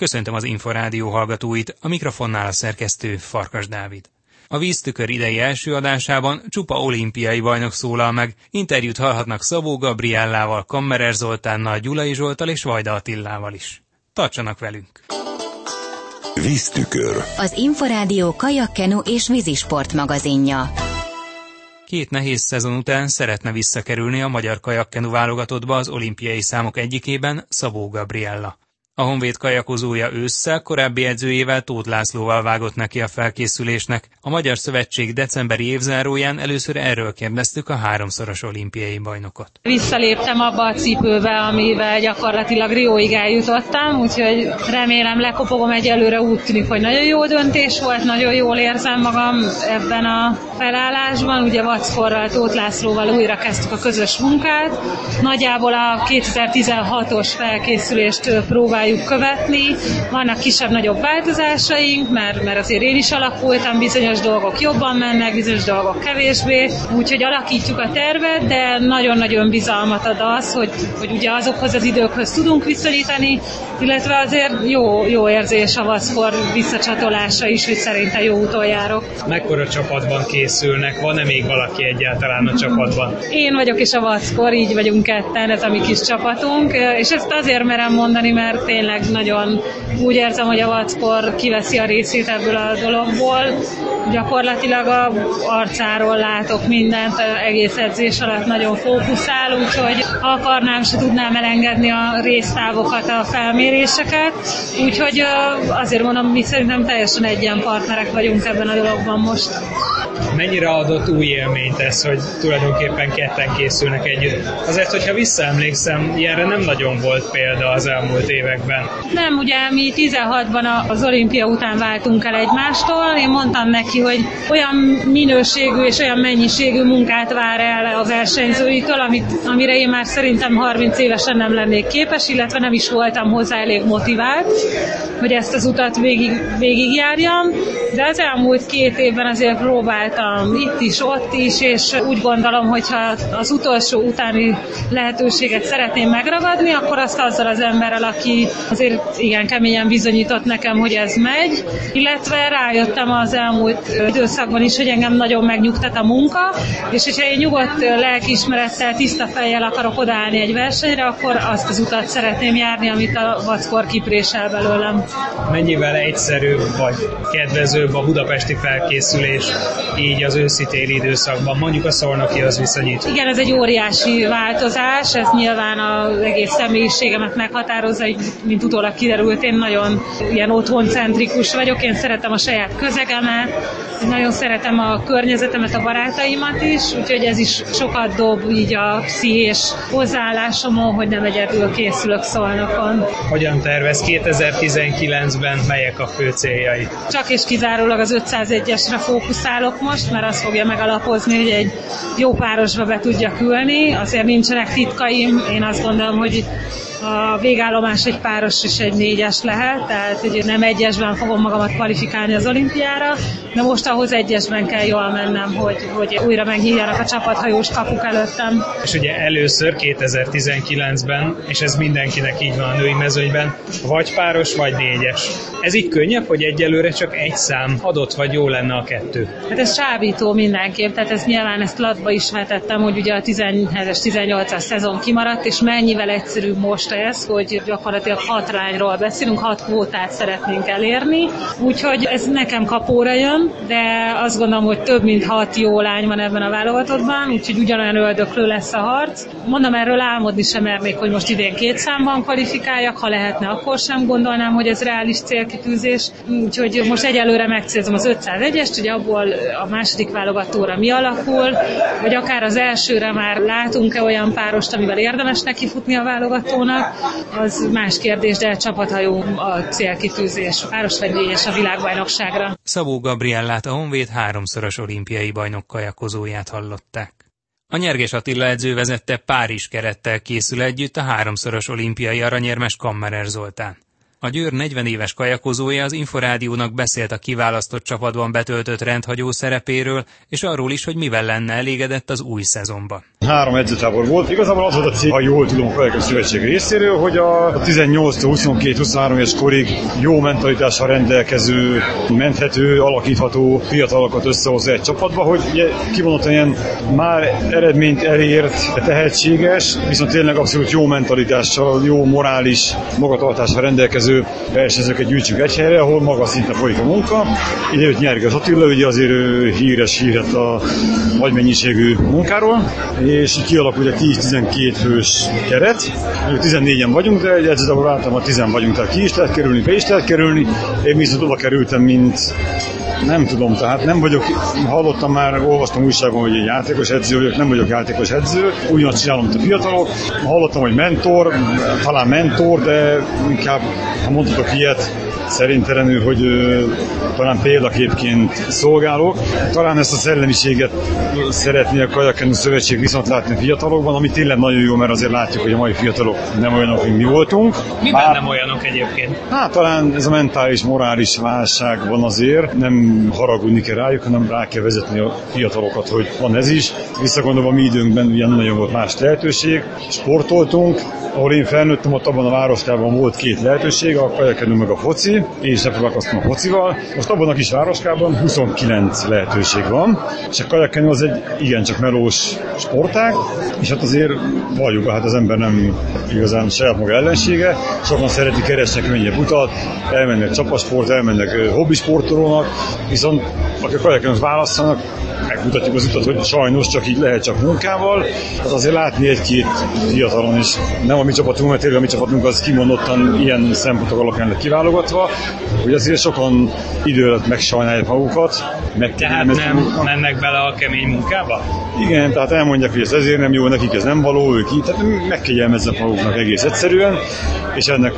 Köszöntöm az Inforádió hallgatóit, a mikrofonnál a szerkesztő Farkas Dávid. A víztükör idei első adásában csupa olimpiai bajnok szólal meg, interjút hallhatnak Szabó Gabriellával, Kammerer Zoltánnal, Gyulai Zsoltal és Vajda Attillával is. Tartsanak velünk! Víztükör. Az Inforádió kajakkenu és vízisport magazinja. Két nehéz szezon után szeretne visszakerülni a magyar kajakkenu válogatottba az olimpiai számok egyikében Szabó Gabriella. A Honvéd kajakozója ősszel korábbi edzőjével Tóth Lászlóval vágott neki a felkészülésnek. A Magyar Szövetség decemberi évzáróján először erről kérdeztük a háromszoros olimpiai bajnokot. Visszaléptem abba a cipőbe, amivel gyakorlatilag Rióig eljutottam, úgyhogy remélem lekopogom egyelőre úgy tűnik, hogy nagyon jó döntés volt, nagyon jól érzem magam ebben a felállásban. Ugye Vackorral, Tóth Lászlóval újra kezdtük a közös munkát. Nagyjából a 2016-os felkészülést próbáljuk próbáljuk követni. Vannak kisebb-nagyobb változásaink, mert, mert azért én is alakultam, bizonyos dolgok jobban mennek, bizonyos dolgok kevésbé, úgyhogy alakítjuk a tervet, de nagyon-nagyon bizalmat ad az, hogy, hogy ugye azokhoz az időkhöz tudunk viszonyítani, illetve azért jó, jó érzés a vaszkor visszacsatolása is, hogy szerintem jó úton járok. Mekkora csapatban készülnek? Van-e még valaki egyáltalán a csapatban? Én vagyok és a vaszkor, így vagyunk ketten, ez a mi kis csapatunk, és ezt azért merem mondani, mert tényleg nagyon úgy érzem, hogy a vackor kiveszi a részét ebből a dologból. Gyakorlatilag a arcáról látok mindent, egész edzés alatt nagyon fókuszál, úgyhogy ha akarnám, se tudnám elengedni a résztávokat, a felméréseket. Úgyhogy azért mondom, mi szerintem teljesen egyen partnerek vagyunk ebben a dologban most. Mennyire adott új élményt ez, hogy tulajdonképpen ketten készülnek együtt? Azért, hogyha visszaemlékszem, ilyenre nem nagyon volt példa az elmúlt években. Nem, ugye mi 16-ban az olimpia után váltunk el egymástól. Én mondtam neki, hogy olyan minőségű és olyan mennyiségű munkát vár el a versenyzőitől, amit, amire én már szerintem 30 évesen nem lennék képes, illetve nem is voltam hozzá elég motivált, hogy ezt az utat végig, végigjárjam. De az elmúlt két évben azért próbáltam itt is, ott is, és úgy gondolom, hogyha az utolsó utáni lehetőséget szeretném megragadni, akkor azt azzal az emberrel, aki azért igen keményen bizonyított nekem, hogy ez megy, illetve rájöttem az elmúlt időszakban is, hogy engem nagyon megnyugtat a munka, és hogyha én nyugodt lelkiismerettel, tiszta fejjel akarok odaállni egy versenyre, akkor azt az utat szeretném járni, amit a vackor kiprésel belőlem. Mennyivel egyszerűbb vagy kedvezőbb a budapesti felkészülés így az őszi-téli időszakban, mondjuk a szolnokihoz viszonyít? Igen, ez egy óriási változás, ez nyilván az egész személyiségemet meghatározza, mint utólag kiderült, én nagyon ilyen otthoncentrikus vagyok, én szeretem a saját közegemet, nagyon szeretem a környezetemet, a barátaimat is, úgyhogy ez is sokat dob így a pszichés hozzáállásomon, hogy nem egyedül készülök szolnokon. Hogyan tervez 2019-ben, melyek a fő céljai? Csak és kizárólag az 501-esre fókuszálok most, mert azt fogja megalapozni, hogy egy jó párosba be tudjak ülni, azért nincsenek titkaim, én azt gondolom, hogy a végállomás egy páros és egy négyes lehet, tehát hogy nem egyesben fogom magamat kvalifikálni az olimpiára, de most ahhoz egyesben kell jól mennem, hogy, hogy újra megnyíljanak a csapathajós kapuk előttem. És ugye először 2019-ben, és ez mindenkinek így van a női mezőnyben, vagy páros, vagy négyes. Ez így könnyebb, hogy egyelőre csak egy szám adott, vagy jó lenne a kettő? Hát ez csábító mindenképp, tehát ez nyilván ezt latba is vetettem, hogy ugye a 17-es, 18-as szezon kimaradt, és mennyivel egyszerűbb most ez, hogy gyakorlatilag hat lányról beszélünk, hat kvótát szeretnénk elérni, úgyhogy ez nekem kapóra jön, de azt gondolom, hogy több mint hat jó lány van ebben a válogatottban, úgyhogy ugyanolyan öldöklő lesz a harc. Mondom, erről álmodni sem mernék, hogy most idén két számban kvalifikáljak, ha lehetne, akkor sem gondolnám, hogy ez reális célkitűzés. Úgyhogy most egyelőre megcélzom az 501-est, hogy abból a második válogatóra mi alakul, vagy akár az elsőre már látunk-e olyan párost, amivel érdemes neki futni a válogatónak, az más kérdés, de csapathajó a célkitűzés, négyes a világbajnokságra. Szabó Gabriellát a Honvéd háromszoros olimpiai bajnok kajakozóját hallották. A Nyerges Attila edző vezette Párizs kerettel készül együtt a háromszoros olimpiai aranyérmes Kammerer Zoltán. A Győr 40 éves kajakozója az Inforádiónak beszélt a kiválasztott csapatban betöltött rendhagyó szerepéről, és arról is, hogy mivel lenne elégedett az új szezonban. Három edzőtábor volt. Igazából az volt a cél, ha jól tudom a Kajakos Szövetség részéről, hogy a 18-22-23 éves korig jó mentalitással rendelkező, menthető, alakítható fiatalokat összehozza egy csapatba, hogy ugye kivonottan ilyen már eredményt elért, tehetséges, viszont tényleg abszolút jó mentalitással, jó morális magatartással rendelkező versenyzőket gyűjtsük egy helyre, ahol magas szinten folyik a munka. Ide jött Nyerges Attila, ugye azért híres híret a nagy mennyiségű munkáról, és így kialakul egy 10-12 fős keret. 14-en vagyunk, de egy edzőtábor általában 10 vagyunk, tehát ki is lehet kerülni, be is lehet kerülni. Én viszont oda kerültem, mint nem tudom, tehát nem vagyok, hallottam már, olvastam újságban, hogy egy játékos edző vagyok, nem vagyok játékos edző, ugyanazt csinálom, mint a fiatalok. Hallottam, hogy mentor, talán mentor, de inkább, ha mondhatok ilyet, szerintelenül, hogy ö, talán példaképként szolgálok. Talán ezt a szellemiséget szeretné a Kajakenu Szövetség viszont látni a fiatalokban, ami tényleg nagyon jó, mert azért látjuk, hogy a mai fiatalok nem olyanok, mint mi voltunk. Miben Bár, nem olyanok egyébként? Hát talán ez a mentális, morális válság van azért, nem haragudni kell rájuk, hanem rá kell vezetni a fiatalokat, hogy van ez is. Visszagondolva mi időnkben ugye nagyon volt más lehetőség, sportoltunk, ahol én felnőttem, ott abban a városkában volt két lehetőség, a kajakenő meg a foci, én is foglalkoztam a focival. Most abban a kis városkában 29 lehetőség van, és a kajakenő az egy igencsak melós sportág, és hát azért valljuk, hát az ember nem igazán saját maga ellensége, sokan szeretik keresni könnyebb utat, elmennek csapasport, elmennek hobbisportolónak, viszont akik kajakenőt választanak, megmutatjuk az utat, hogy sajnos csak így lehet csak munkával. Az azért látni egy-két fiatalon is. Nem a mi csapatunk, mert tényleg a mi csapatunk az kimondottan ilyen szempontok alapján lett kiválogatva, hogy azért sokan idő alatt megsajnálják magukat. Meg tehát nem magukat. mennek bele a kemény munkába? Igen, tehát elmondják, hogy ez ezért nem jó, nekik ez nem való, ők így, tehát megkegyelmeznek maguknak egész egyszerűen, és ennek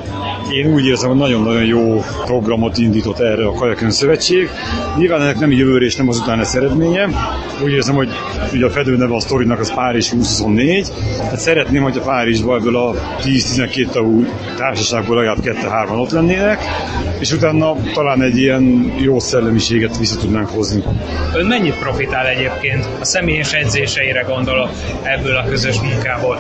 én úgy érzem, hogy nagyon-nagyon jó programot indított erre a Kajakön Szövetség. Nyilván ennek nem jövőre és nem azután lesz eredménye. Úgy érzem, hogy ugye a fedőneve a sztorinak az Párizs 2024. Hát szeretném, hogy a Párizsban ebből a 10-12 tagú társaságból legalább 2-3 ott lennének, és utána talán egy ilyen jó szellemiséget vissza tudnánk hozni. Ön mennyit profitál egyébként? A személyes edzéseire gondolok ebből a közös munkából.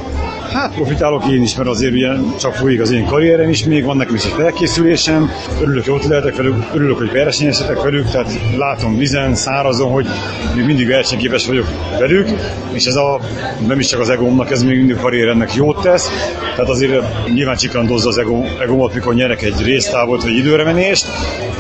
Hát profitálok én is, mert azért ugye csak folyik az én karrierem is, még van nekem is egy felkészülésem, örülök, hogy ott lehetek velük, örülök, hogy versenyezhetek velük, tehát látom vizen, szárazon, hogy még mindig versenyképes vagyok velük, és ez a, nem is csak az egómnak, ez még mindig a karrieremnek jót tesz, tehát azért nyilván csiklandozza az egó, egómat, mikor nyerek egy résztávot vagy időremenést,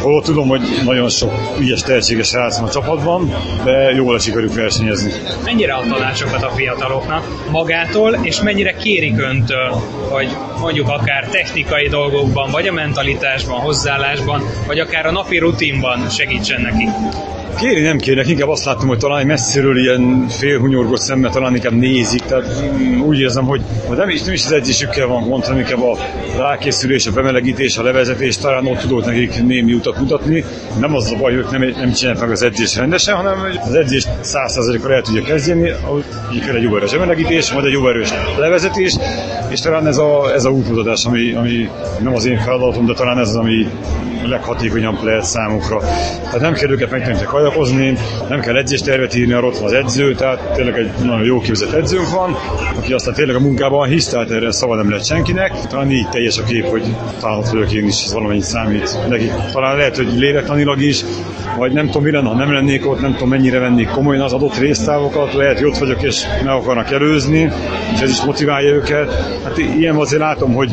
holott tudom, hogy nagyon sok ügyes, tehetséges srác a csapatban, de jól esik velük versenyezni. Mennyire ad tanácsokat a fiataloknak magától, és mennyire kérik öntől, hogy mondjuk akár technikai dolgokban, vagy a mentalitásban, hozzáállásban, vagy akár a napi rutinban segítsen neki? Kéri nem kérnek, inkább azt látom, hogy talán messziről ilyen félhunyorgott szemmel talán inkább nézik, tehát úgy érzem, hogy nem is, nem is az edzésükkel van gond, hanem inkább a rákészülés, a bemelegítés, a levezetés, talán ott tudok nekik némi utat mutatni. Nem az a baj, hogy nem, nem csinálják meg az edzés rendesen, hanem az edzés 100%-ra el tudja kezdeni, ahogy kell egy jó erős bemelegítés, vagy egy jó erős levezetés, és talán ez a, ez a útmutatás, ami, ami nem az én feladatom, de talán ez az, ami leghatékonyabb lehet számukra. Tehát nem kell őket megtanítani kajakozni, nem kell edzéstervet írni, arra ott van az edző, tehát tényleg egy nagyon jó képzett edzőnk van, aki aztán tényleg a munkában hisz, tehát erre szava nem lehet senkinek. Talán így teljes a kép, hogy talán ott én is, ez valamennyit számít neki. Talán lehet, hogy lélektanilag is, vagy nem tudom, mi lenne, ha nem lennék ott, nem tudom, mennyire vennék komolyan az adott résztávokat, lehet, hogy ott vagyok, és meg akarnak előzni, és ez is motiválja őket. Hát ilyen azért látom, hogy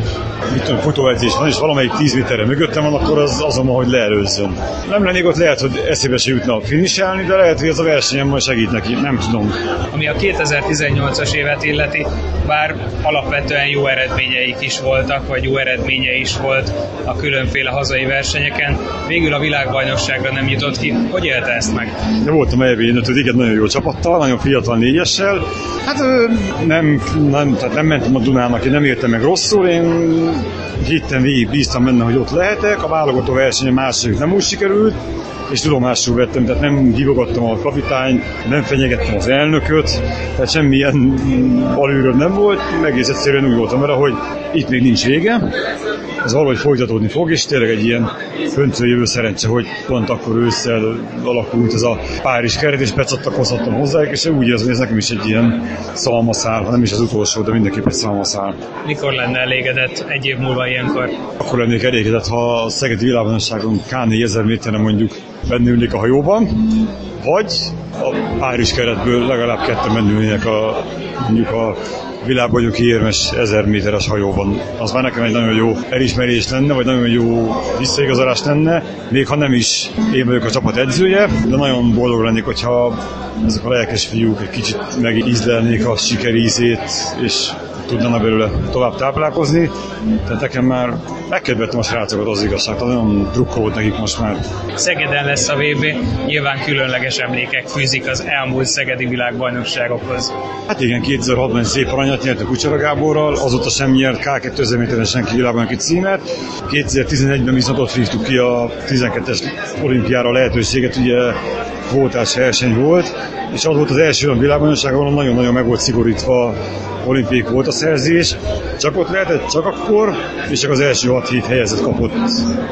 mit tudom, futóedzés van, és valamelyik 10 méterre mögöttem van, akkor az azon, hogy leelőzzön. Nem lennék ott, lehet, hogy eszébe se jutna finiselni, de lehet, hogy ez a versenyem majd segít neki, nem tudom. Ami a 2018-as évet illeti, bár alapvetően jó eredményeik is voltak, vagy jó eredménye is volt a különféle hazai versenyeken, végül a világbajnokságra nem jutott ki. Hogy élte ezt meg? De voltam elvén ötödik, nagyon jó csapattal, nagyon fiatal négyessel. Hát nem, nem, tehát nem mentem a Dunának, én nem értem meg rosszul, én hittem végig, bíztam benne, hogy ott lehetek. A válogató versenyen második nem úgy sikerült, és tudomásul vettem, tehát nem hívogattam a kapitány, nem fenyegettem az elnököt, tehát semmilyen alülről nem volt, egész egyszerűen úgy voltam vele, hogy itt még ninns vége, ez valahogy folytatódni fog, és tényleg egy ilyen föntről jövő szerencse, hogy pont akkor ősszel alakult ez a Párizs keret, és becsatlakozhattam hozzájuk, és úgy érzem, hogy ez nekem is egy ilyen szalmaszál, nem is az utolsó, de mindenképp egy szalmaszál. Mikor lenne elégedett egy év múlva ilyenkor? Akkor lennék elégedett, ha a Szegedi világbajnokságon K4000 méteren mondjuk benne ülnék a hajóban, vagy a Párizs keretből legalább ketten benne a mondjuk a világbajnoki érmes 1000 méteres hajóban. Az már nekem egy nagyon jó elismerés lenne, vagy nagyon jó visszaigazolás lenne, még ha nem is én vagyok a csapat edzője, de nagyon boldog lennék, hogyha ezek a lelkes fiúk egy kicsit megízlelnék a sikerízét, és tudnának belőle tovább táplálkozni. Tehát nekem már megkedvettem a srácokat az igazság, nagyon drukkolt nekik most már. Szegeden lesz a VB, nyilván különleges emlékek fűzik az elmúlt szegedi világbajnokságokhoz. Hát igen, 2006-ban szép aranyat nyert a Kucsara Gáborral, azóta sem nyert K2000 méteren senki világbajnoki címet. 2011-ben viszont ott hívtuk ki a 12-es olimpiára lehetőséget, ugye kvótás verseny volt, és az volt az első olyan világbajnokság, ahol nagyon-nagyon meg volt szigorítva olimpiai szerzés, csak ott lehetett, csak akkor, és csak az első 6-7 helyezett kapott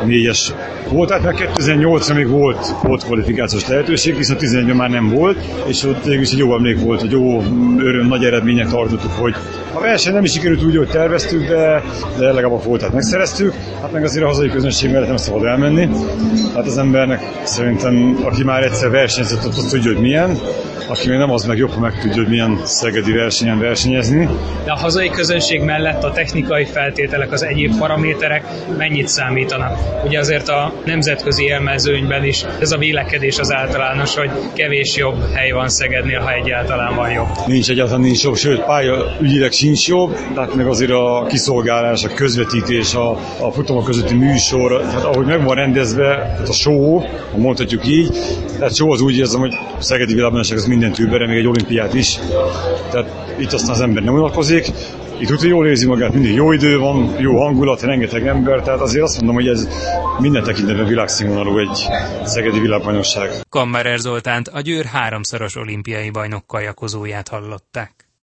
négyes kvótát, mert 2008-ra még volt kvalifikációs lehetőség, viszont 11-ben már nem volt, és ott is egy jó emlék volt, hogy jó öröm, nagy eredmények tartottuk, hogy a verseny nem is sikerült úgy, hogy terveztük, de, de legalább a kvótát megszereztük, hát meg azért a hazai közönség mellett nem szabad elmenni. Hát az embernek szerintem, aki már egyszer versenyzett, ott tudja, hogy milyen, aki még nem az meg jobb, meg tudja, hogy milyen szegedi versenyen versenyezni. De a hazai közönség mellett a technikai feltételek, az egyéb paraméterek mennyit számítanak? Ugye azért a nemzetközi élmezőnyben is ez a vélekedés az általános, hogy kevés jobb hely van Szegednél, ha egyáltalán van jobb. Nincs egyáltalán nincs jobb, sőt pálya ügyileg sincs jobb, tehát meg azért a kiszolgálás, a közvetítés, a, a futamok közötti műsor, tehát ahogy meg van rendezve, tehát a show, ha mondhatjuk így, tehát show az úgy érzem, hogy Szegedi világbajnokság az mindent ül még egy olimpiát is. Tehát itt aztán az ember nem unatkozik, itt úgy jól érzi magát, mindig jó idő van, jó hangulat, rengeteg ember, tehát azért azt mondom, hogy ez minden tekintetben világszínvonalú egy szegedi világbajnokság. Kammerer Zoltánt, a Győr háromszoros olimpiai bajnok kajakozóját hallották.